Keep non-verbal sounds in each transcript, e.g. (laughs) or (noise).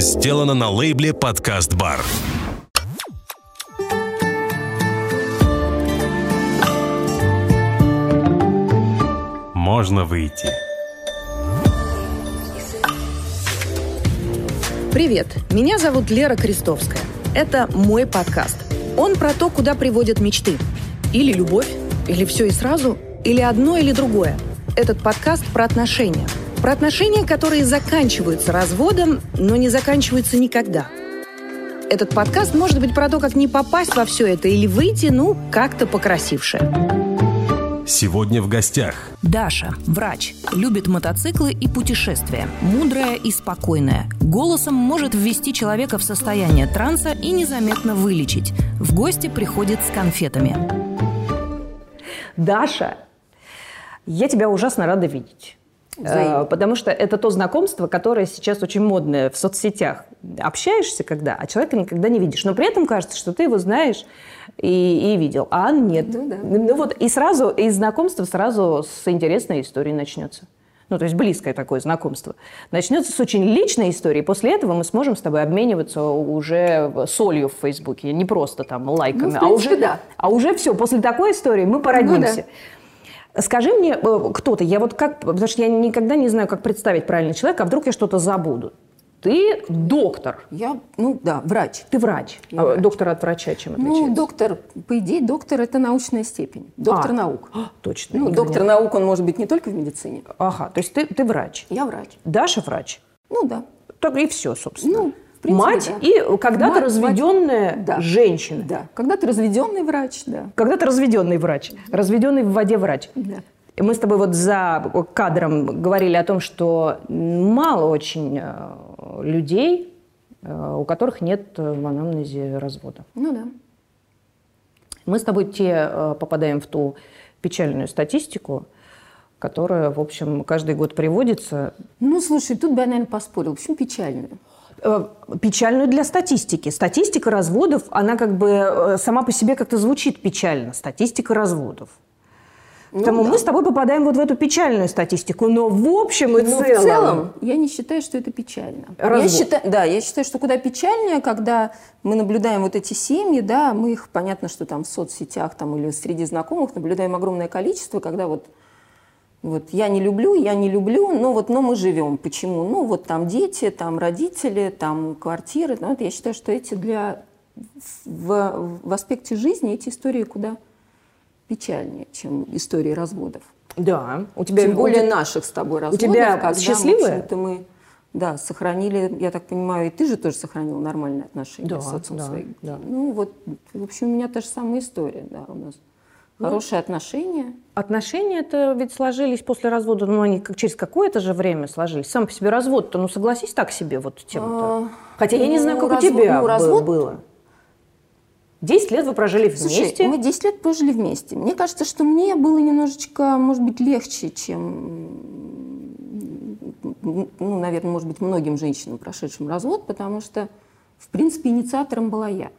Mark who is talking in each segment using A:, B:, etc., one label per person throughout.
A: Сделано на лейбле «Подкаст Бар». Можно выйти.
B: Привет, меня зовут Лера Крестовская. Это мой подкаст. Он про то, куда приводят мечты. Или любовь, или все и сразу, или одно, или другое. Этот подкаст про отношения. Про отношения, которые заканчиваются разводом, но не заканчиваются никогда. Этот подкаст может быть про то, как не попасть во все это или выйти, ну, как-то покрасивше.
A: Сегодня в гостях
B: Даша, врач, любит мотоциклы и путешествия, мудрая и спокойная. Голосом может ввести человека в состояние транса и незаметно вылечить. В гости приходит с конфетами. Даша, я тебя ужасно рада видеть.
C: Взаимно.
B: Э, Потому что это то знакомство, которое сейчас очень модное в соцсетях. Общаешься когда, а человека никогда не видишь. Но при этом кажется, что ты его знаешь и, и видел. А нет.
C: Ну да.
B: Ну вот и сразу, из знакомства сразу с интересной историей начнется. Ну, то есть близкое такое знакомство. Начнется с очень личной истории. После этого мы сможем с тобой обмениваться уже солью в Фейсбуке. Не просто там лайками,
C: Ну, в
B: а
C: принципе,
B: уже,
C: да.
B: а уже все. После такой истории мы породнимся.
C: Ну
B: Скажи мне, э, кто ты? Я вот как, потому что я никогда не знаю, как представить правильно человека, а вдруг я что-то забуду. Ты доктор,
C: Я, ну да, врач.
B: ты врач.
C: Я
B: А
C: врач.
B: Доктор от врача чем отличается?
C: Ну, доктор, по идее, доктор – это научная степень. Доктор
B: А.
C: наук.
B: А, (gasps) точно.
C: Ну, доктор
B: не-
C: наук, он может быть не только в медицине.
B: Ага, то есть ты, ты врач.
C: Я врач.
B: Даша врач.
C: Ну, да.
B: Так и все, собственно.
C: Ну, принципе,
B: Мать
C: да.
B: и когда-то
C: Мать,
B: разведенная
C: мать, да.
B: женщина.
C: Да. Когда ты разведенный врач, да.
B: Когда-то разведенный врач. Разведенный в воде врач.
C: Да.
B: И мы с тобой вот за кадром говорили о том, что мало очень э, людей, э, у которых нет э, в анамнезе развода.
C: Ну, да.
B: Мы с тобой те попадаем в ту печальную статистику, которая, в общем, каждый год приводится.
C: Ну, слушай, тут бы я, наверное, поспорил. Почему печальную?
B: Э, Печальную для статистики. Статистика разводов, она как бы э, сама по себе как-то звучит печально. Статистика разводов.
C: Ну,
B: Поэтому
C: да.
B: мы с тобой попадаем вот в эту печальную статистику. Но в общем и
C: Но
B: целом...
C: в целом я не считаю, что это печально.
B: Развод.
C: Я считаю, да, я считаю, что куда печальнее, когда мы наблюдаем вот эти семьи, да, мы их, понятно, что там в соцсетях там, или среди знакомых наблюдаем огромное количество, когда вот вот я не люблю, я не люблю, но вот но мы живем. Почему? Ну вот там дети, там родители, там квартиры. Ну, вот я считаю, что эти для в, в аспекте жизни эти истории куда печальнее, чем истории разводов.
B: Да. У тебя,
C: Тем более
B: у
C: наших с тобой разводов.
B: тебя
C: когда,
B: счастливые?
C: Общем-то, мы да, сохранили, я так понимаю, и ты же тоже сохранил нормальные отношения
B: Да,
C: с отцом
B: да,
C: своим.
B: да.
C: Ну вот, в общем, у меня та же самая история, да, у нас хорошие отношения.
B: Отношения это ведь сложились после развода, ну они как- через какое-то же время сложились. Сам по себе развод-то, ну согласись так себе вот тема-то.
C: А,
B: Хотя я не
C: ну,
B: знаю, как у тебя
C: ну, развод-
B: было. Десять лет вы прожили
C: Слушай,
B: вместе.
C: мы 10 лет прожили вместе. Мне кажется, что мне было немножечко, может быть, легче, чем, ну, наверное, может быть, многим женщинам, прошедшим развод, потому что, в принципе, инициатором была я.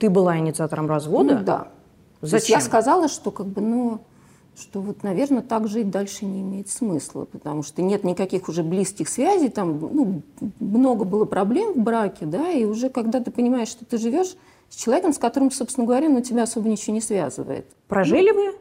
B: Ты была инициатором развода?
C: Ну, да.
B: Зачем?
C: я сказала, что как бы, ну, что вот, наверное, так жить дальше не имеет смысла, потому что нет никаких уже близких связей, там, ну, много было проблем в браке, да, и уже когда ты понимаешь, что ты живешь с человеком, с которым, собственно говоря, ну, тебя особо ничего не связывает.
B: Прожили вы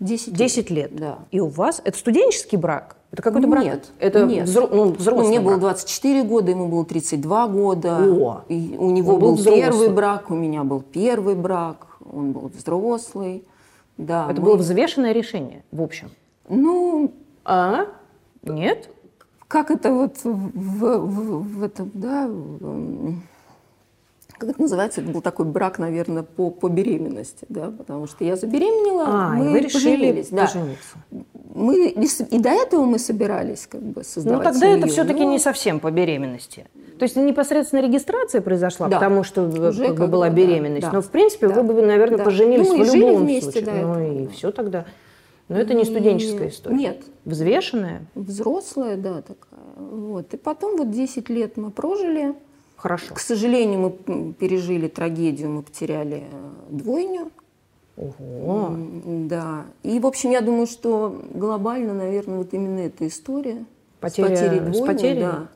C: 10 лет.
B: 10 лет?
C: Да.
B: И у вас это студенческий брак? Это какой-то брак?
C: Нет,
B: Это
C: нет.
B: взро- ну, взрослый
C: Ну, мне было
B: брак.
C: 24 года, ему было 32 года.
B: О!
C: И у него
B: Он был
C: был,
B: взрослый.
C: первый брак, у меня был первый брак, он был взрослый. Да,
B: Это
C: мы-
B: было взвешенное решение, в общем.
C: Ну,
B: А? Нет?
C: как это вот в, в- в этом, да, как это называется, это был такой брак, наверное, по, по беременности, да, потому что я забеременела,
B: А, и
C: мы
B: вы решили
C: да.
B: пожениться.
C: Мы и, и до этого мы собирались как бы
B: Ну,
C: создавать
B: тогда это
C: семью,
B: все-таки
C: но-
B: не совсем по беременности. То есть непосредственно регистрация произошла,
C: Да.
B: потому что
C: Уже
B: как бы была
C: да,
B: беременность.
C: да.
B: Но, в принципе,
C: Да.
B: вы бы, наверное,
C: Да.
B: поженились
C: Ну,
B: в
C: и
B: любом
C: вместе
B: случае.
C: до
B: ну и все тогда. Но это не студенческая история.
C: Нет,
B: Взвешенная?
C: взрослая, да, такая. Вот. И потом вот 10 лет мы прожили.
B: Хорошо.
C: К сожалению, мы пережили трагедию, мы потеряли э, двойню.
B: Ого.
C: Да. И, в общем, я думаю, что глобально, наверное, вот именно эта история
B: Потеря-
C: с потерей
B: с
C: двойни,
B: потерей?
C: да.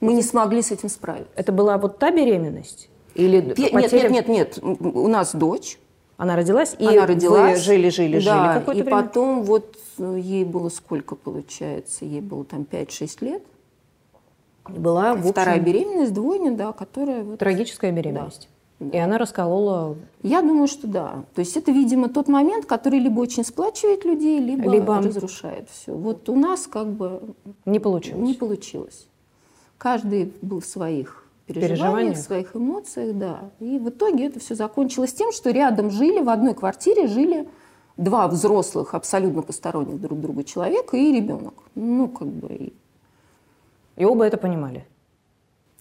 C: Мы не смогли с этим справиться.
B: Это была вот та беременность? Или
C: Пе- Нет,
B: потеря-
C: нет, нет, нет. М, У нас дочь.
B: Она родилась, и
C: она родилась.
B: вы жили, жили,
C: да,
B: жили какое-то
C: и
B: время?
C: потом вот э, ей было сколько получается? Ей было там 5-6 лет.
B: Была в общем,
C: Вторая беременность, двойня, да, которая... Вот...
B: трагическая беременность. И она расколола
C: Я думаю, что да. То есть это, видимо, тот момент, который либо очень сплачивает людей, либо,
B: Либо-
C: разрушает все. Вот у нас как бы
B: не получилось.
C: не получилось. Каждый был в своих переживаниях,
B: Переживаниях.
C: в своих эмоциях, да. И в итоге это все закончилось тем, что рядом жили, в одной квартире жили два взрослых, абсолютно посторонних друг другу человека и ребенок. Ну, как бы... и-
B: оба это понимали.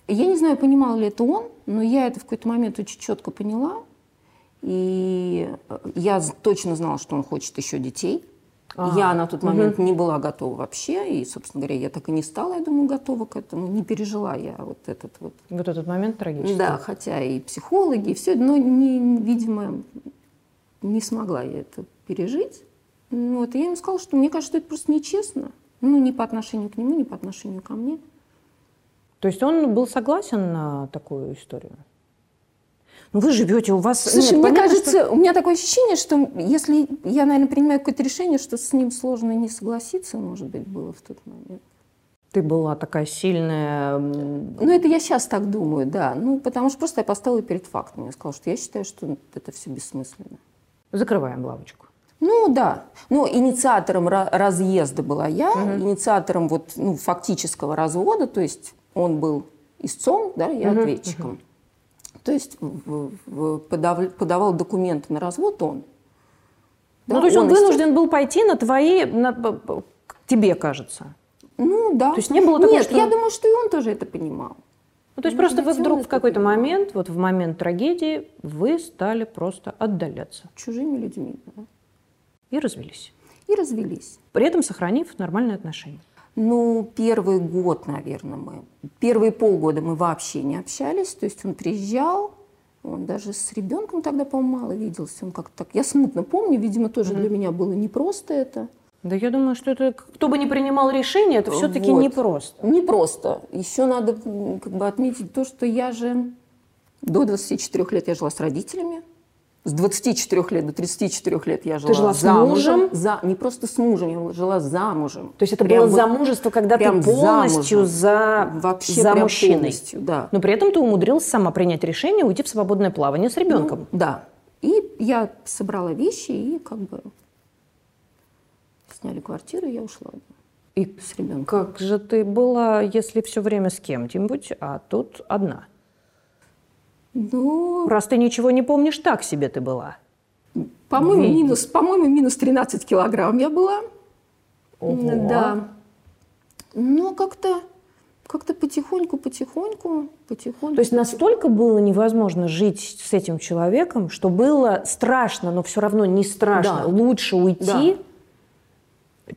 C: Я не знаю, понимал ли это он, но я это в какой-то момент очень четко поняла. И я точно знала, что он хочет еще детей.
B: Ага.
C: Я на тот момент не была готова вообще. И, собственно говоря, я так и не стала, я думаю, готова к этому. Не пережила я вот этот вот.
B: Вот этот момент трагический.
C: Да, хотя и психологи, и все, но, не, видимо, не смогла я это пережить. Ну, Вот, и я ему сказала, что мне кажется, что это просто нечестно. Ну, ни по отношению к нему, ни по отношению ко мне.
B: То есть он был согласен на такую историю? Ну вы живете, у вас...
C: Слушай,
B: Нет,
C: мне
B: понятно,
C: кажется,
B: что-
C: у меня такое ощущение, что если я, наверное, принимаю какое-то решение, что с ним сложно не согласиться, может быть, было в тот момент.
B: Ты была такая сильная...
C: Ну, это я сейчас так думаю, да. Ну, потому что просто я поставила перед фактом. Я сказала, что я считаю, что это все бессмысленно.
B: Закрываем лавочку.
C: Ну, да. Ну, инициатором ра- разъезда была я, инициатором вот, ну, фактического развода, то есть он был истцом, да, я ответчиком. То есть подав- подавал документы на развод он.
B: ну,
C: Да,
B: то есть он,
C: естественно,
B: вынужден был пойти на твои... на- тебе кажется.
C: Ну, да.
B: То есть не было такого,
C: Нет,
B: что-
C: я думаю, что и он тоже это понимал.
B: Ну, то есть
C: Ну,
B: просто вы
C: он
B: вдруг в какой-то момент, вот в момент трагедии, вы стали просто отдаляться
C: Чужими людьми. да.
B: И развелись.
C: И развелись.
B: При этом сохранив нормальные отношения.
C: Ну, первый год, наверное, мы. Первые полгода мы вообще не общались. То есть он приезжал, он даже с ребенком тогда, по-моему, мало виделся. Он как-то так. Я смутно помню, видимо, тоже для меня было непросто это.
B: Да я думаю, что это, кто бы ни принимал решение, это все-таки
C: Вот.
B: непросто.
C: Непросто. Еще надо как бы отметить то, что я же до 24 лет я жила с родителями. С 24 лет до 34 лет я жила,
B: жила с
C: замужем.
B: мужем?
C: За, не просто с мужем, я жила замужем.
B: То есть это
C: Прям
B: было
C: вот
B: замужество, когда ты полностью
C: замужем.
B: за,
C: Вообще
B: за мужчиной.
C: полностью, да.
B: Но при этом ты умудрилась сама принять решение уйти в свободное плавание с ребенком.
C: Ну, да. И я собрала вещи и как бы сняли квартиру, и я ушла
B: И
C: с ребенком.
B: как же ты была, если все время с кем-нибудь, а тут одна?
C: Ну,
B: Раз ты ничего не помнишь, так себе ты была.
C: по-моему,
B: Видно.
C: минус, по-моему, минус 13 килограмм я была.
B: Ого.
C: Да. Но как-то как-то потихоньку, потихоньку, потихоньку.
B: То есть настолько было невозможно жить с этим человеком, что было страшно, но все равно не страшно.
C: Да.
B: Лучше уйти,
C: Да.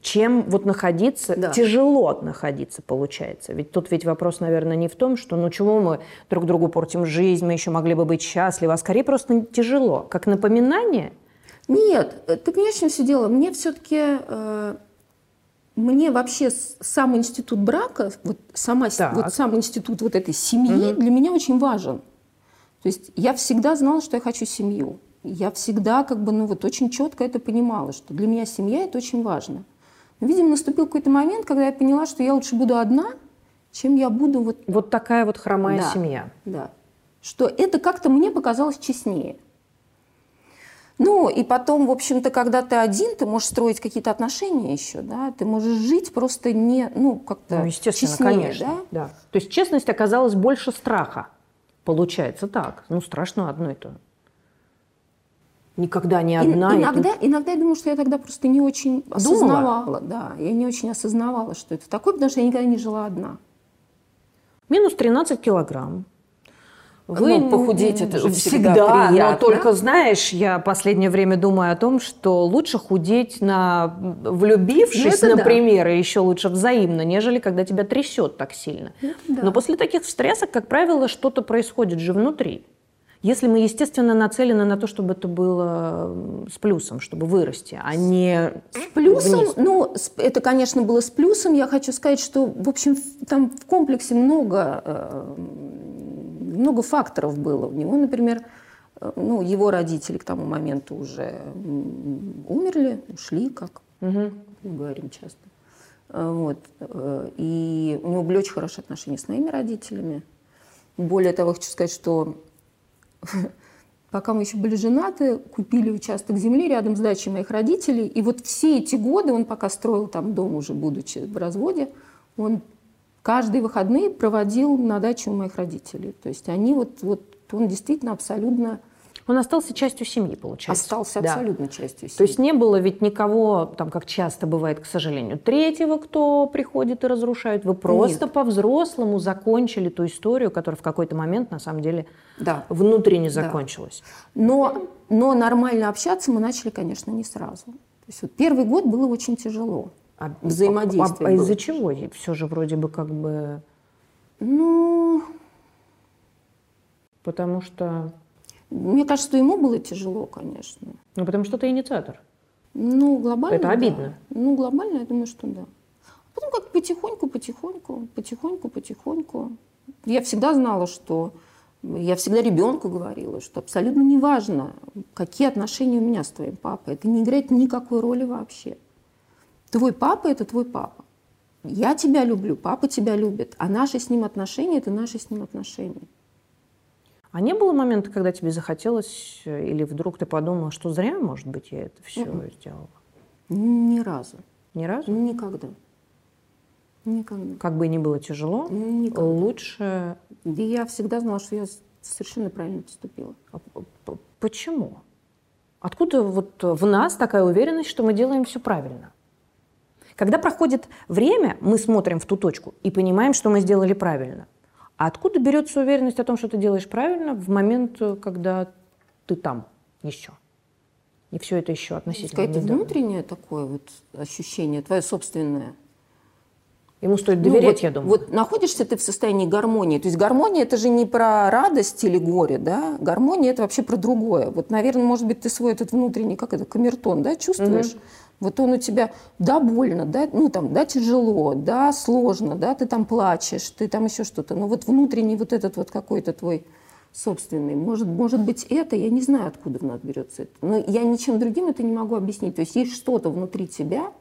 B: Чем вот находиться.
C: Да.
B: Тяжело находиться, получается. Ведь тут ведь вопрос, наверное, не в том, что ну чего мы друг другу портим жизнь, мы еще могли бы быть счастливы, а скорее просто тяжело. Как напоминание,
C: Нет, э, ты понимаешь, в чем все дело? Мне все-таки, мне вообще сам институт брака, вот, сама,
B: Так.
C: вот сам институт вот этой семьи для меня очень важен. То есть я всегда знала, что я хочу семью. Я всегда как бы, ну вот очень четко это понимала, что для меня семья это очень важно. Но, видимо, наступил какой-то момент, когда я поняла, что я лучше буду одна, чем я буду вот
B: вот такая вот хромая
C: Да.
B: семья.
C: да. Что это как-то мне показалось честнее. Ну, и потом, в общем-то, когда ты один, ты можешь строить какие-то отношения еще, да, ты можешь жить просто не, ну, как-то
B: Ну, естественно,
C: честнее,
B: конечно.
C: да.
B: Да? То есть честность оказалась больше страха. Получается так. Ну, страшно одно и то. Никогда не одна. и
C: иногда,
B: тут-
C: иногда я думаю, что я тогда просто не очень осознавала, да, я не очень осознавала, что это такое, потому что я никогда не жила одна.
B: Минус 13 килограмм.
C: Ну, похудеть это же всегда
B: всегда, но
C: приятно.
B: только знаешь, я последнее время думаю о том, что лучше худеть на влюбившись,
C: Ну, это да.
B: например, и еще лучше взаимно, нежели когда тебя трясет так сильно.
C: Это да.
B: Но после таких стрессов, как правило, что-то происходит же внутри. Если мы, естественно, нацелены на то, чтобы это было с плюсом, чтобы вырасти, а не
C: С плюсом,
B: вниз.
C: ну, это, конечно, было с плюсом. Я хочу сказать, что, в общем, там в комплексе много, э, много факторов было. У него, например, э, ну, его родители к тому моменту уже умерли, ушли, как мы говорим часто. Э, Вот. И у него были очень хорошие отношения с моими родителями. Более того, хочу сказать, что (laughs) пока мы еще были женаты, купили участок земли рядом с дачей моих родителей. И вот все эти годы, он пока строил там дом, уже будучи в разводе, он каждые выходные проводил на даче у моих родителей. То есть они вот, вот он действительно абсолютно
B: Он остался частью семьи, получается.
C: остался
B: Да.
C: абсолютно частью семьи.
B: То есть не было ведь никого, там, как часто бывает, к сожалению, третьего, кто приходит и разрушает. Вы просто по-взрослому закончили ту историю, которая в какой-то момент, на самом деле,
C: да.
B: внутренне
C: Да.
B: закончилась.
C: Но, но нормально общаться мы начали, конечно, не сразу. То есть вот первый год было очень тяжело.
B: А,
C: Взаимодействие
B: а- а из-за чего? Все же вроде бы как бы...
C: Ну,
B: Потому что...
C: мне кажется, что ему было тяжело, конечно.
B: Ну, потому что ты инициатор.
C: Ну, глобально.
B: Это
C: да.
B: обидно.
C: Ну, глобально, я думаю, что да. Потом как потихоньку, потихоньку, потихоньку, потихоньку. Я всегда знала, что я всегда ребенку говорила, что абсолютно неважно, какие отношения у меня с твоим папой. Это не играет никакой роли вообще. Твой папа – это твой папа. Я тебя люблю, папа тебя любит. А наши с ним отношения – это наши с ним отношения.
B: А не было момента, когда тебе захотелось, э, или вдруг ты подумала, что зря, может быть, я это все сделала?
C: Ни разу.
B: Ни разу?
C: Никогда. Никогда.
B: Как бы ни было тяжело,
C: Никогда.
B: лучше...
C: И я всегда знала, что я совершенно правильно поступила.
B: А Почему? Откуда вот в нас такая уверенность, что мы делаем все правильно? Когда проходит время, мы смотрим в ту точку и понимаем, что мы сделали правильно. А откуда берется уверенность о том, что ты делаешь правильно в момент, э, когда ты там еще? И все это еще относительно
C: Какое-то
B: недавно.
C: внутреннее такое вот ощущение, твое собственное.
B: Ему стоит
C: Ну,
B: доверять,
C: вот,
B: я думаю.
C: Вот находишься ты в состоянии гармонии. То есть гармония это же не про радость или горе, да? Гармония это вообще про другое. Вот, наверное, может быть, ты свой этот внутренний, как это, камертон, да, чувствуешь? Вот он у тебя, да, больно, да, ну там, да, тяжело, да, сложно, да, ты там плачешь, ты там еще что-то. Но вот внутренний вот этот вот какой-то твой собственный, может, может быть, это, я не знаю, откуда в нас берется это. Но я ничем другим это не могу объяснить. То есть есть что-то внутри тебя,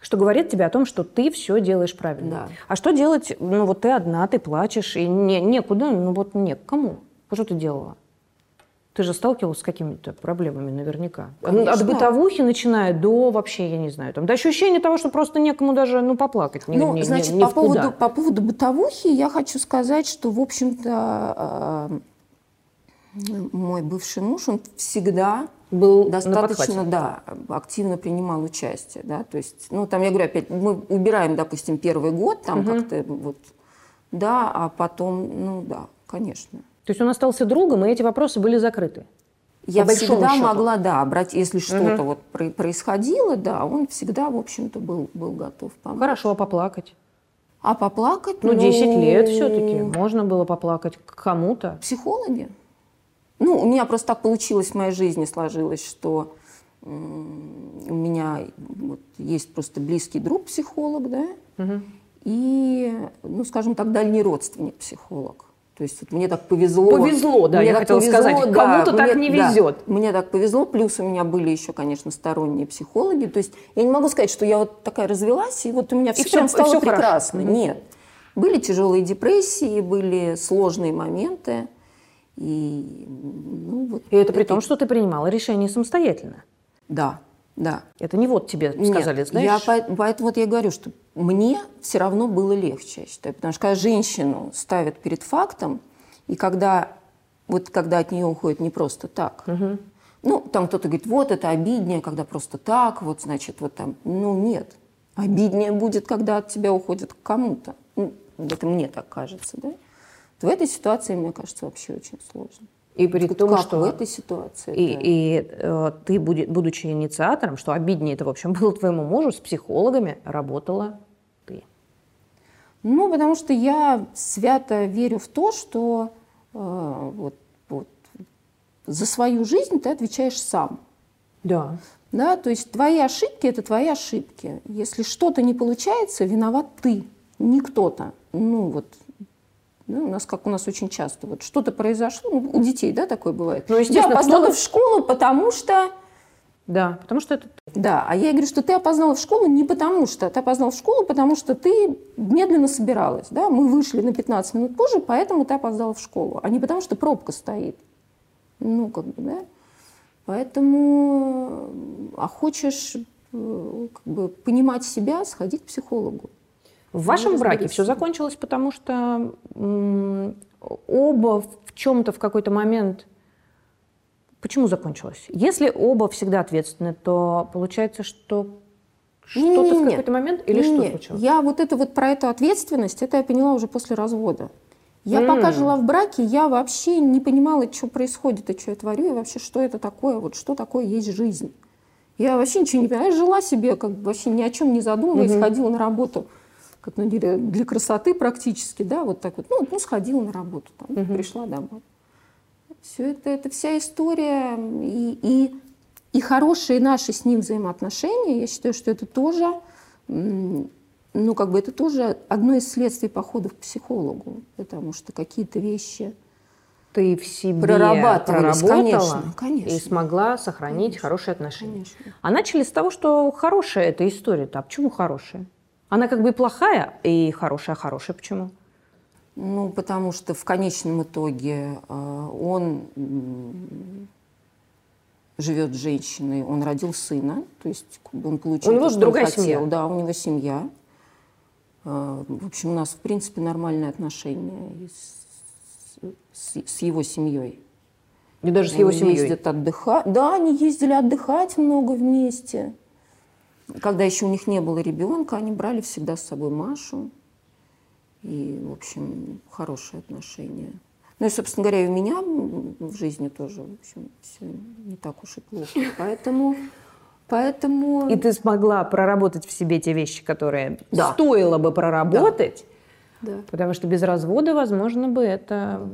B: Что говорит тебе о том, что ты все делаешь правильно.
C: Да.
B: А что делать, ну вот ты одна, ты плачешь, и не, некуда, ну вот не к кому. Что ты делала? Ты же сталкивалась с какими-то проблемами наверняка.
C: Конечно.
B: От бытовухи начиная до вообще, я не знаю, там, до ощущения того, что просто некому даже ну, поплакать. Ни,
C: Ну,
B: ни-
C: значит,
B: ни
C: по поводу, по поводу бытовухи я хочу сказать, что, в общем-то, э, мой бывший муж, он всегда
B: Был
C: достаточно, да, активно принимал участие, да, то есть, ну, там, я говорю, опять, мы убираем, допустим, первый год, там как-то вот, да, а потом, ну, да, конечно.
B: То есть он остался другом, и эти вопросы были закрыты.
C: Я всегда
B: счету.
C: могла, да, брать, если что-то вот про- происходило, да, он всегда, в общем-то, был, был готов помочь.
B: Хорошо, а поплакать?
C: А поплакать?
B: Ну, 10 лет все-таки. Можно было поплакать к кому-то.
C: Психологи. Ну, у меня просто так получилось в моей жизни, сложилось, что у меня вот есть просто близкий друг психолог, да, и, ну, скажем так, дальний родственник психолог. То есть вот мне так повезло.
B: Повезло, да,
C: Мне
B: я
C: так
B: хотела
C: повезло,
B: сказать.
C: да,
B: Кому-то так не
C: да,
B: везет.
C: мне так повезло, плюс у меня были еще, конечно, сторонние психологи. То есть я не могу сказать, что я вот такая развелась, и вот у меня все, прям
B: и
C: стало
B: всё хорошо.
C: прекрасно. Нет. Были тяжелые депрессии, были сложные моменты. И, ну, вот
B: И это при том, что ты принимала решение самостоятельно.
C: Да, да.
B: Это не вот тебе
C: Нет,
B: сказали,
C: я
B: знаешь.
C: по- поэтому вот я говорю, что мне все равно было легче, я считаю. Потому что когда женщину ставят перед фактом, и когда, вот когда от нее уходит не просто так, ну, там кто-то говорит, вот это обиднее, когда просто так, вот, значит, вот там, ну, нет. Обиднее будет, когда от тебя уходит к кому-то. Ну, это мне так кажется, да? В этой ситуации, мне кажется, вообще очень сложно.
B: И при
C: Вот
B: том,
C: как
B: что
C: в этой ситуации.
B: И,
C: да.
B: и, э, ты, буди- будучи инициатором, что обиднее это, в общем, (laughs) было твоему мужу, с психологами работала ты.
C: Ну, потому что я свято верю в то, что э, вот, вот за свою жизнь ты отвечаешь сам.
B: Да.
C: Да, то есть твои ошибки – это твои ошибки. Если что-то не получается, виноват ты, не кто-то. Ну вот, да, у нас, как у нас очень часто, вот что-то произошло, ну, у детей, да, такое бывает.
B: Ну,
C: Я
B: естественно,
C: опоздала
B: кто-то-
C: в школу, потому что…
B: Да, потому что это
C: Да, а я говорю, что ты опоздала в школу не потому что. Ты опоздала в школу, потому что ты медленно собиралась. Да? Мы вышли на 15 минут позже, поэтому ты опоздала в школу. А не потому что пробка стоит. Ну, как бы, да. Поэтому, а хочешь э, как бы, понимать себя, сходи к психологу.
B: В вашем браке все закончилось, потому что оба в чем-то в какой-то момент... Почему закончилось? Если оба всегда ответственны, то получается, что что-то в какой-то момент или что
C: Не-не,
B: случилось?
C: Я вот это вот про эту ответственность, это я поняла уже после развода. Я
B: М.
C: пока жила в браке, я вообще не понимала, что происходит и что я творю, и вообще, что это такое, вот что такое есть жизнь. Я вообще ничего не понимаю. Я жила себе, как бы вообще ни о чем не задумываясь, ходила на работу, как ну, для, для красоты практически, да, вот так вот. Ну, ну сходила на работу, там, пришла домой. Все это, это вся история и, и, и хорошие наши с ним взаимоотношения, я считаю, что это тоже, ну, как бы это тоже одно из следствий похода к психологу, потому что какие-то вещи...
B: Ты в себе проработала
C: конечно, конечно.
B: и смогла сохранить хорошие отношения.
C: Конечно.
B: А начали с того, что хорошая эта история-то. А почему хорошая? Она как бы и плохая, и хорошая. А хорошая почему?
C: Ну, потому что в конечном итоге э, он живет с женщиной, он родил сына, то есть он получил
B: У него же другая
C: хотел.
B: семья.
C: Да, у него семья. Э, В общем, у нас, в принципе, нормальные отношения с, с- с его семьей.
B: И даже с его
C: Они
B: семьей.
C: ездят отдыхать. Да, они ездили отдыхать много вместе. Когда еще у них не было ребенка, они брали всегда с собой Машу. И, в общем, хорошие отношения. Ну и, собственно говоря, и у меня в жизни тоже, в общем, все не так уж и плохо. Поэтому, поэтому...
B: И ты смогла проработать в себе те вещи, которые
C: Да.
B: стоило бы проработать,
C: Да.
B: потому что без развода, возможно, бы это...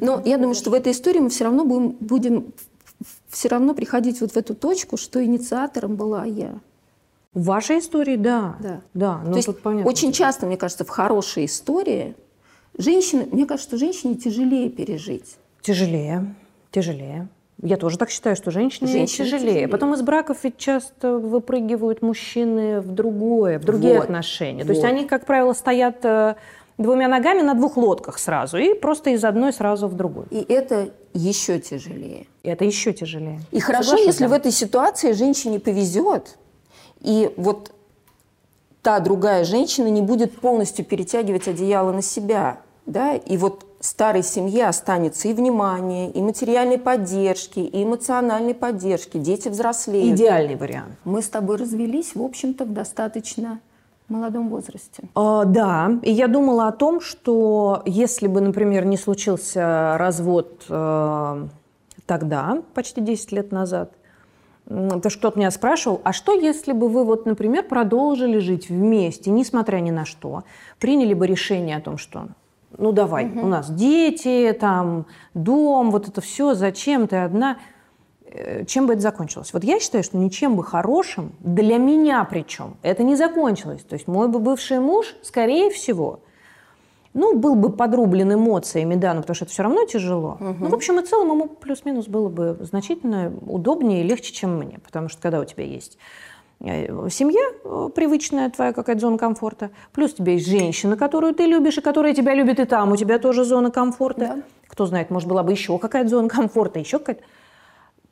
C: Но я думаю, что в этой истории мы все равно будем, будем все равно приходить вот в эту точку, что инициатором была я.
B: В вашей истории, да.
C: Да.
B: Да, ну
C: То есть
B: тут понятно.
C: очень часто, мне кажется, в хорошей истории женщины, мне кажется, что женщине тяжелее пережить.
B: Тяжелее, тяжелее. Я тоже так считаю, что женщине
C: Женщине
B: тяжелее.
C: тяжелее.
B: Потом из браков ведь часто выпрыгивают мужчины в другое, в другие
C: Вот.
B: отношения. То есть
C: Вот.
B: они, как правило, стоят э, двумя ногами на двух лодках сразу и просто из одной сразу в другую.
C: И это еще тяжелее.
B: И это еще тяжелее.
C: И хорошо,
B: Соглашусь,
C: если
B: да.
C: в этой ситуации женщине повезет, и вот та другая женщина не будет полностью перетягивать одеяло на себя, да, и вот старой семье останется и внимание, и материальной поддержки, и эмоциональной поддержки, дети взрослеют.
B: Идеальный вариант.
C: Мы с тобой развелись, в общем-то, в достаточно молодом возрасте.
B: А, Да, и я думала о том, что если бы, например, не случился развод э, тогда, почти 10 лет назад, то что-то меня спрашивал, а что если бы вы, вот, например, продолжили жить вместе, несмотря ни на что, приняли бы решение о том, что ну давай, у нас дети, там, дом, вот это все, зачем ты одна? Э, чем бы это закончилось? Вот я считаю, что ничем бы хорошим, для меня причем, это не закончилось. То есть мой бы бывший муж, скорее всего, ну, был бы подрублен эмоциями, да, но потому что это все равно тяжело. Ну, в общем и целом, ему плюс-минус было бы значительно удобнее и легче, чем мне. Потому что когда у тебя есть э, семья, э, привычная твоя какая-то зона комфорта, плюс у тебя есть женщина, которую ты любишь, и которая тебя любит, и там у тебя тоже зона комфорта.
C: Да.
B: Кто знает, может, была бы еще какая-то зона комфорта, еще какая-то.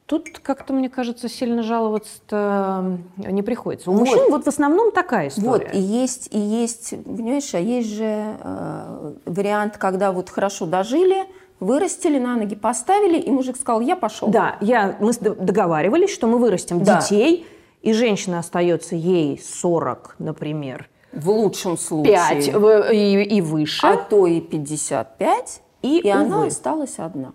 B: Тут как-то, мне кажется, сильно жаловаться-то не приходится. У
C: Вот.
B: мужчин вот в основном такая
C: Вот,
B: история.
C: и есть, и есть, понимаешь, а есть же э, вариант, когда вот хорошо дожили, вырастили, на ноги поставили, и мужик сказал, я пошел.
B: Да, я, мы договаривались, что мы вырастим
C: Да.
B: детей, и женщина остается ей 40, например,
C: В лучшем случае.
B: 5 и, и выше,
C: А то и 55.
B: И,
C: И, она
B: увы.
C: осталась одна.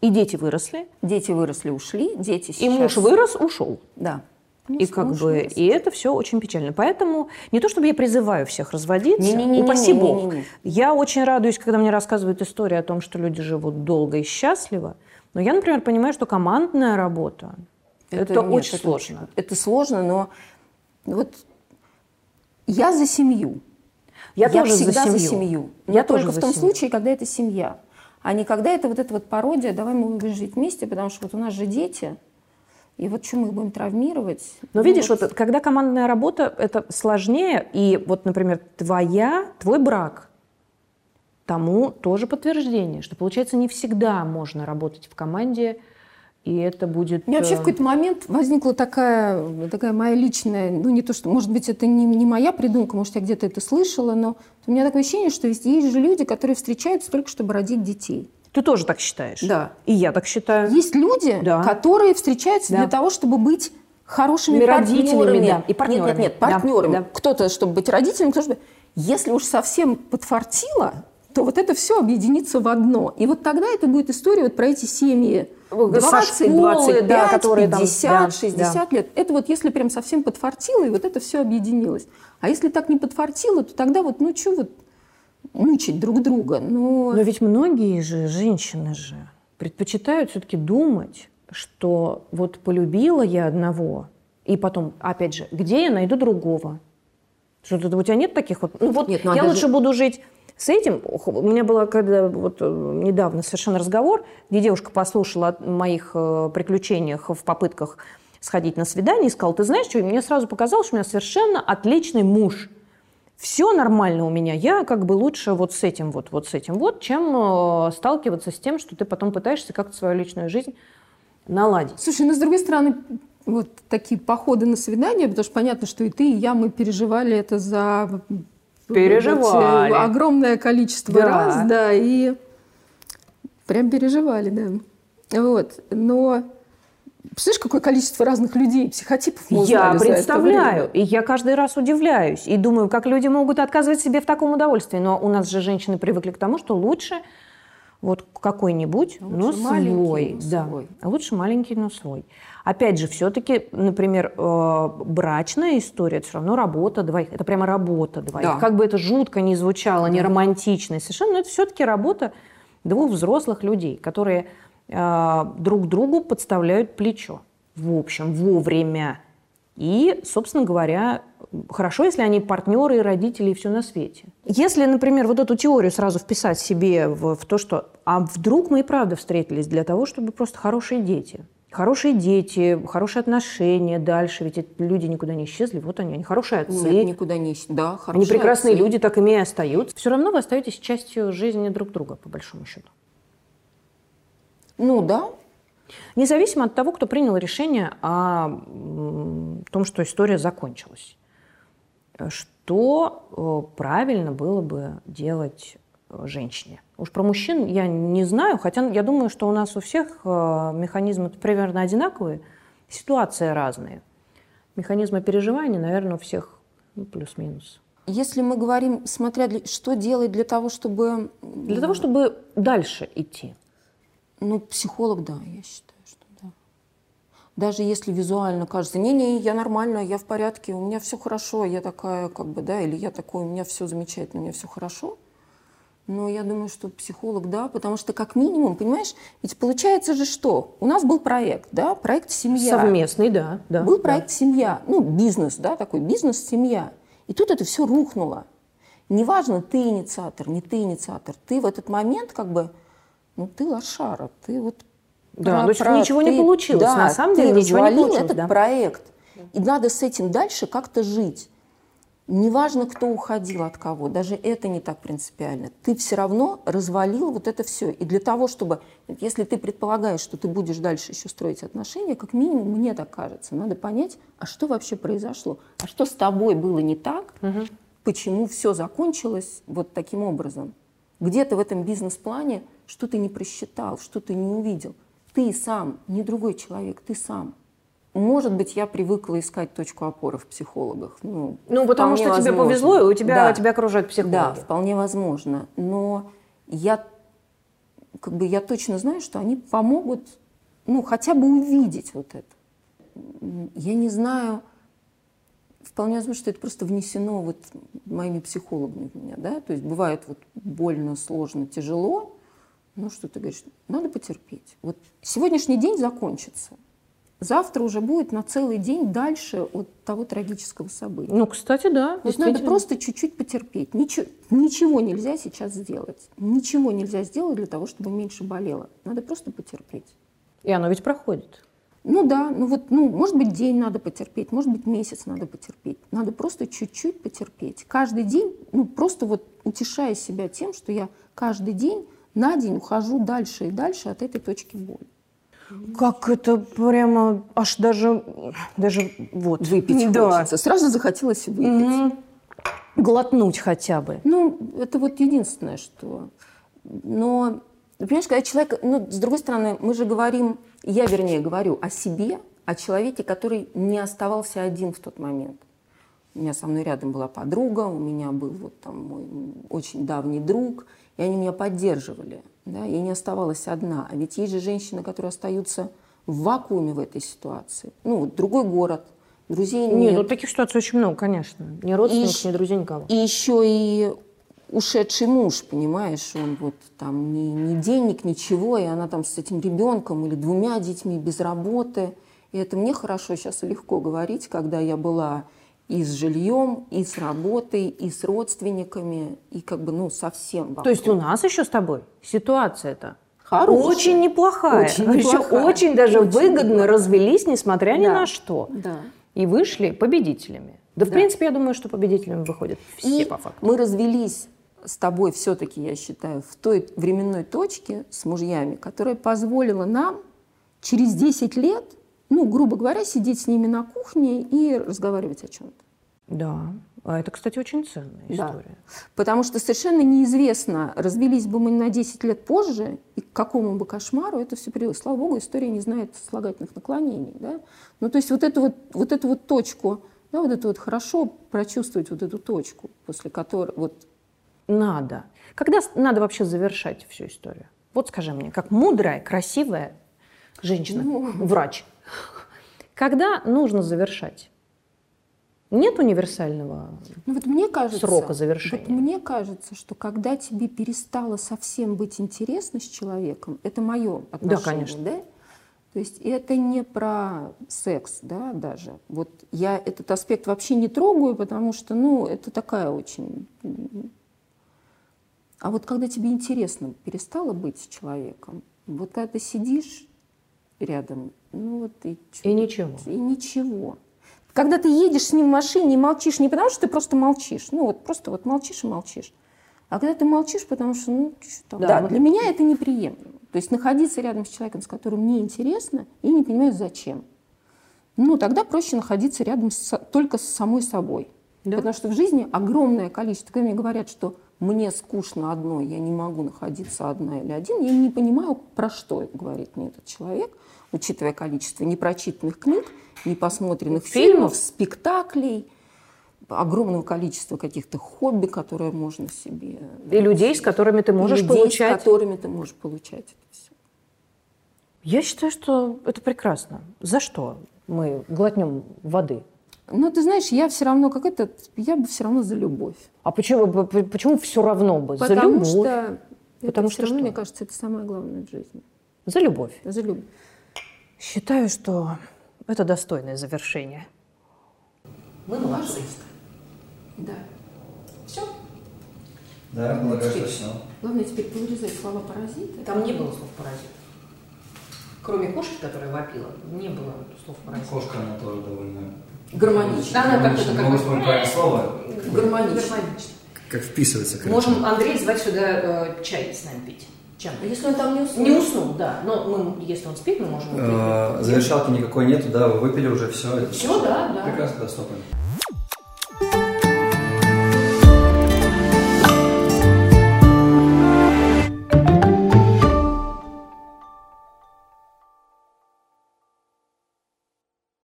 B: И дети выросли,
C: Дети выросли, ушли, дети сейчас...
B: и муж вырос, ушел.
C: Да. Не
B: и как бы
C: сложилось.
B: и это все очень печально. Поэтому не то чтобы я призываю всех разводиться,
C: Не-не-не-не-не-не-не.
B: упаси бог. Я очень радуюсь, когда мне рассказывают истории о том, что люди живут долго и счастливо. Но я, например, понимаю, что командная работа это,
C: нет,
B: очень
C: это
B: сложно.
C: Это сложно, но вот я за семью.
B: Я, тоже
C: всегда
B: за
C: за
B: семью.
C: семью.
B: Я тоже
C: только в том
B: семью.
C: случае, когда это семья. А не когда это вот эта вот пародия, давай мы будем жить вместе, потому что вот у нас же дети, и вот что мы их будем травмировать.
B: Но
C: Ну
B: видишь, вот когда командная работа, это сложнее, и вот, например, твоя, твой брак, тому тоже подтверждение, что, получается, не всегда можно работать в команде, и это будет...
C: У меня вообще
B: э,
C: в какой-то момент возникла такая, такая моя личная, ну не то, что, может быть, это не, не моя придумка, может, я где-то это слышала, но у меня такое ощущение, что есть, есть же люди, которые встречаются только, чтобы родить детей.
B: Ты тоже так считаешь?
C: Да.
B: И я так считаю.
C: Есть люди,
B: Да.
C: которые встречаются
B: Да.
C: для того, чтобы быть хорошими
B: Ими родителями,
C: партнерами.
B: да, и партнерами.
C: Нет, нет, нет, партнерами.
B: да.
C: Кто-то, чтобы быть родителем, кто-то, чтобы... Если уж совсем подфартило, то вот это все объединится в одно. И вот тогда это будет история вот про эти семьи. 20,
B: школы,
C: 25,
B: да, которые там,
C: 50,
B: да,
C: 60 лет. Это вот если прям совсем подфартило, и вот это все объединилось. А если так не подфартило, то тогда вот, ну что вот мучить друг друга? Ну,
B: Но ведь многие же женщины же предпочитают все-таки думать, что вот полюбила я одного, и потом, опять же, где я найду другого? Что-то у тебя нет таких вот... Ну вот
C: Нет, ну, а
B: я
C: даже-
B: лучше буду жить с этим. У меня было когда вот э, недавно совершенно разговор, где девушка послушала о моих э, приключениях в попытках сходить на свидание и сказала, ты знаешь что, и мне сразу показалось, что у меня совершенно отличный муж. Все нормально у меня, я как бы лучше вот с этим вот, вот с этим вот, чем э, сталкиваться с тем, что ты потом пытаешься как-то свою личную жизнь наладить.
C: Слушай, ну, с другой стороны, вот такие походы на свидания, потому что понятно, что и ты, и я, мы переживали это за
B: Переживали.
C: огромное количество
B: Да.
C: раз, да, и прям переживали, да. Вот, но представляешь, какое количество разных людей, психотипов мы
B: Я представляю, и я каждый раз удивляюсь, и думаю, как люди могут отказывать себе в таком удовольствии. Но у нас же женщины привыкли к тому, что лучше вот какой-нибудь, но
C: Лучше маленький,
B: свой.
C: но
B: да.
C: свой.
B: А Лучше маленький, но свой. Опять же, все-таки, например, э, брачная история, это все равно работа двоих. Это прямо работа двоих.
C: Да.
B: Как бы это жутко не звучало, не романтично совершенно, но это все-таки работа двух взрослых людей, которые э, друг другу подставляют плечо. В общем, вовремя. И, собственно говоря, хорошо, если они партнеры и родители и все на свете. Если, например, вот эту теорию сразу вписать себе в, в то, что а вдруг мы и правда встретились для того, чтобы просто хорошие дети. Хорошие дети, хорошие отношения дальше, ведь эти люди никуда не исчезли, вот они, они хорошие отцы.
C: Нет, никуда не... ищ- Да,
B: Они
C: хорошие
B: прекрасные
C: отцы.
B: люди, так ими и остаются. Все равно вы остаетесь частью жизни друг друга, по большому счету.
C: Ну да,
B: Независимо от того, кто принял решение о том, что история закончилась. Что э, правильно было бы делать э, женщине? Уж про мужчин я не знаю, хотя я думаю, что у нас у всех э, механизмы примерно одинаковые, ситуации разные. Механизмы переживания, наверное, у всех ну, плюс-минус.
C: если мы говорим, смотря для- что делать для того, чтобы...
B: Для того, чтобы дальше идти.
C: Ну, психолог, да, я считаю, что да. Даже если визуально кажется, не-не, я нормальная, я в порядке, у меня все хорошо, я такая, как бы, да, или я такой, у меня все замечательно, у меня все хорошо. Но я думаю, что психолог, да, потому что как минимум, понимаешь, ведь получается же что? У нас был проект, да, проект «Семья».
B: Совместный, да. да
C: Был
B: да.
C: проект «Семья», ну, бизнес, да, такой бизнес-семья. И тут это все рухнуло. Неважно, ты инициатор, не ты инициатор. Ты в этот момент как бы, ну, ты лошара, ты вот...
B: Да, то есть ничего не получилось.
C: Да,
B: На самом
C: ты
B: деле ничего не получилось,
C: этот
B: да.
C: проект. И надо с этим дальше как-то жить. Неважно, кто уходил от кого, даже это не так принципиально. Ты все равно развалил вот это все. И для того, чтобы, если ты предполагаешь, что ты будешь дальше еще строить отношения, как минимум, мне так кажется, надо понять, а что вообще произошло, а что с тобой было не так, почему все закончилось вот таким образом. Где-то в этом бизнес-плане что ты не просчитал, что ты не увидел. Ты сам, не другой человек, ты сам. Может быть, я привыкла искать точку опоры в психологах. Ну,
B: Ну, потому что тебе
C: возможно.
B: повезло, и у тебя,
C: Да.
B: тебя окружают психологи.
C: Да, вполне возможно. Но я, как бы, я точно знаю, что они помогут, ну, хотя бы увидеть вот это. Я не знаю, вполне возможно, что это просто внесено вот моими психологами в меня, да, то есть бывает вот больно, сложно, тяжело, ну что ты говоришь, надо потерпеть. Вот сегодняшний день закончится, завтра уже будет на целый день дальше от того трагического события.
B: Ну, кстати, да.
C: Вот надо просто чуть-чуть потерпеть. Ничего, ничего нельзя сейчас сделать. Ничего нельзя сделать для того, чтобы меньше болело. Надо просто потерпеть.
B: И оно ведь проходит.
C: Ну да, ну вот, ну, может быть, день надо потерпеть, может быть, месяц надо потерпеть. Надо просто чуть-чуть потерпеть. Каждый день, ну, просто вот утешая себя тем, что я каждый день на день ухожу дальше и дальше от этой точки боли.
B: Как это прямо аж даже, даже вот.
C: Выпить (laughs)
B: да.
C: хочется. Сразу захотелось выпить.
B: Мгм. Глотнуть хотя бы.
C: Ну, это вот единственное, что... Но, понимаешь, когда человек... Ну, с другой стороны, мы же говорим... Я, вернее, говорю о себе, о человеке, который не оставался один в тот момент. У меня со мной рядом была подруга, у меня был вот там мой очень давний друг, и они меня поддерживали. Да? Я не оставалась одна. А ведь есть же женщины, которые остаются в вакууме в этой ситуации. Ну, вот другой город, друзей нет.
B: Не, ну таких ситуаций очень много, конечно. Ни родственников,
C: И
B: ни друзей, никого.
C: И еще и ушедший муж, понимаешь, он вот там ни, ни денег, ничего, и она там с этим ребенком или двумя детьми без работы. И это мне хорошо сейчас легко говорить, когда я была и с жильем, и с работой, и с родственниками, и как бы, ну, совсем
B: То есть у нас еще с тобой ситуация-то
C: Хорошая.
B: очень неплохая.
C: Очень
B: Еще
C: неплохая.
B: очень даже
C: Очень
B: выгодно
C: неплохая.
B: развелись, несмотря ни
C: Да.
B: на что.
C: Да.
B: И вышли победителями. Да, в
C: Да.
B: принципе, я думаю, что победителями выходят все
C: И
B: по факту.
C: мы развелись с тобой все-таки, я считаю, в той временной точке с мужьями, которая позволила нам через 10 лет, ну, грубо говоря, сидеть с ними на кухне и разговаривать о чем-то.
B: Да. А это, кстати, очень ценная
C: Да.
B: история.
C: Потому что совершенно неизвестно, развелись бы мы на 10 лет позже, и к какому бы кошмару это все привело. Слава богу, история не знает слагательных наклонений. Да? Ну, то есть вот эту вот, вот эту вот точку, да, вот это вот хорошо прочувствовать вот эту точку, после которой вот
B: Надо. Когда надо вообще завершать всю историю? Вот скажи мне, как мудрая, красивая женщина,
C: Ну.
B: врач, когда нужно завершать? Нет универсального
C: Ну вот мне кажется,
B: срока завершения.
C: Вот мне кажется, что когда тебе перестало совсем быть интересно с человеком, это мое отношение,
B: конечно.
C: да? То есть это не про секс, да, даже. Вот я этот аспект вообще не трогаю, потому что, ну, это такая очень... А вот когда тебе интересно перестало быть с человеком, вот когда ты сидишь рядом, ну вот и...
B: И ничего.
C: и ничего. Когда ты едешь с ним в машине и молчишь не потому, что ты просто молчишь, ну вот просто вот молчишь и молчишь, а когда ты молчишь, потому что, ну, что.
B: Да,
C: Да,
B: вот-
C: для меня это неприемлемо. То есть находиться рядом с человеком, с которым мне интересно, и не понимаю, зачем. Ну, тогда проще находиться рядом с- только с самой собой.
B: Да.
C: Потому что в жизни огромное количество. Когда мне говорят, что мне скучно одной, я не могу находиться одна или один, я не понимаю, про что говорит мне этот человек, учитывая количество непрочитанных книг, непосмотренных
B: Фильмов.
C: фильмов, спектаклей, огромного количества каких-то хобби, которые можно себе...
B: И людей, с которыми ты можешь
C: людей,
B: получать.
C: с которыми ты можешь получать это все.
B: Я считаю, что это прекрасно. За что мы глотнем воды?
C: Но ты знаешь, я все равно, как это, я бы все равно за любовь.
B: А почему, почему все равно бы? За
C: Потому
B: любовь.
C: что,
B: Потому
C: это
B: что
C: все равно,
B: что?
C: мне кажется, это самое главное в жизни.
B: За любовь.
C: За любовь.
B: Считаю, что это достойное завершение. Мы молодцы.
C: Да. Все.
D: Да, благословенно.
C: Главное теперь повырезать слова паразиты.
B: Там не было слов паразитов. Кроме кошки, которая вопила, не было слов паразитов.
D: Кошка, она тоже довольно...
C: Гармонично.
B: Она как-то как
D: вспомнить правильное слово.
C: Гармонично.
D: Как вписывается. короче.
B: Можем Андрей звать сюда э, чай с нами пить. Чем?
C: А если он там не уснул?
B: Не уснул, да. Но мы, если он спит, мы можем...
D: Э, Завершалки никакой нету, да, вы выпили уже все.
B: Всё, да, да.
D: Прекрасно, стопаем.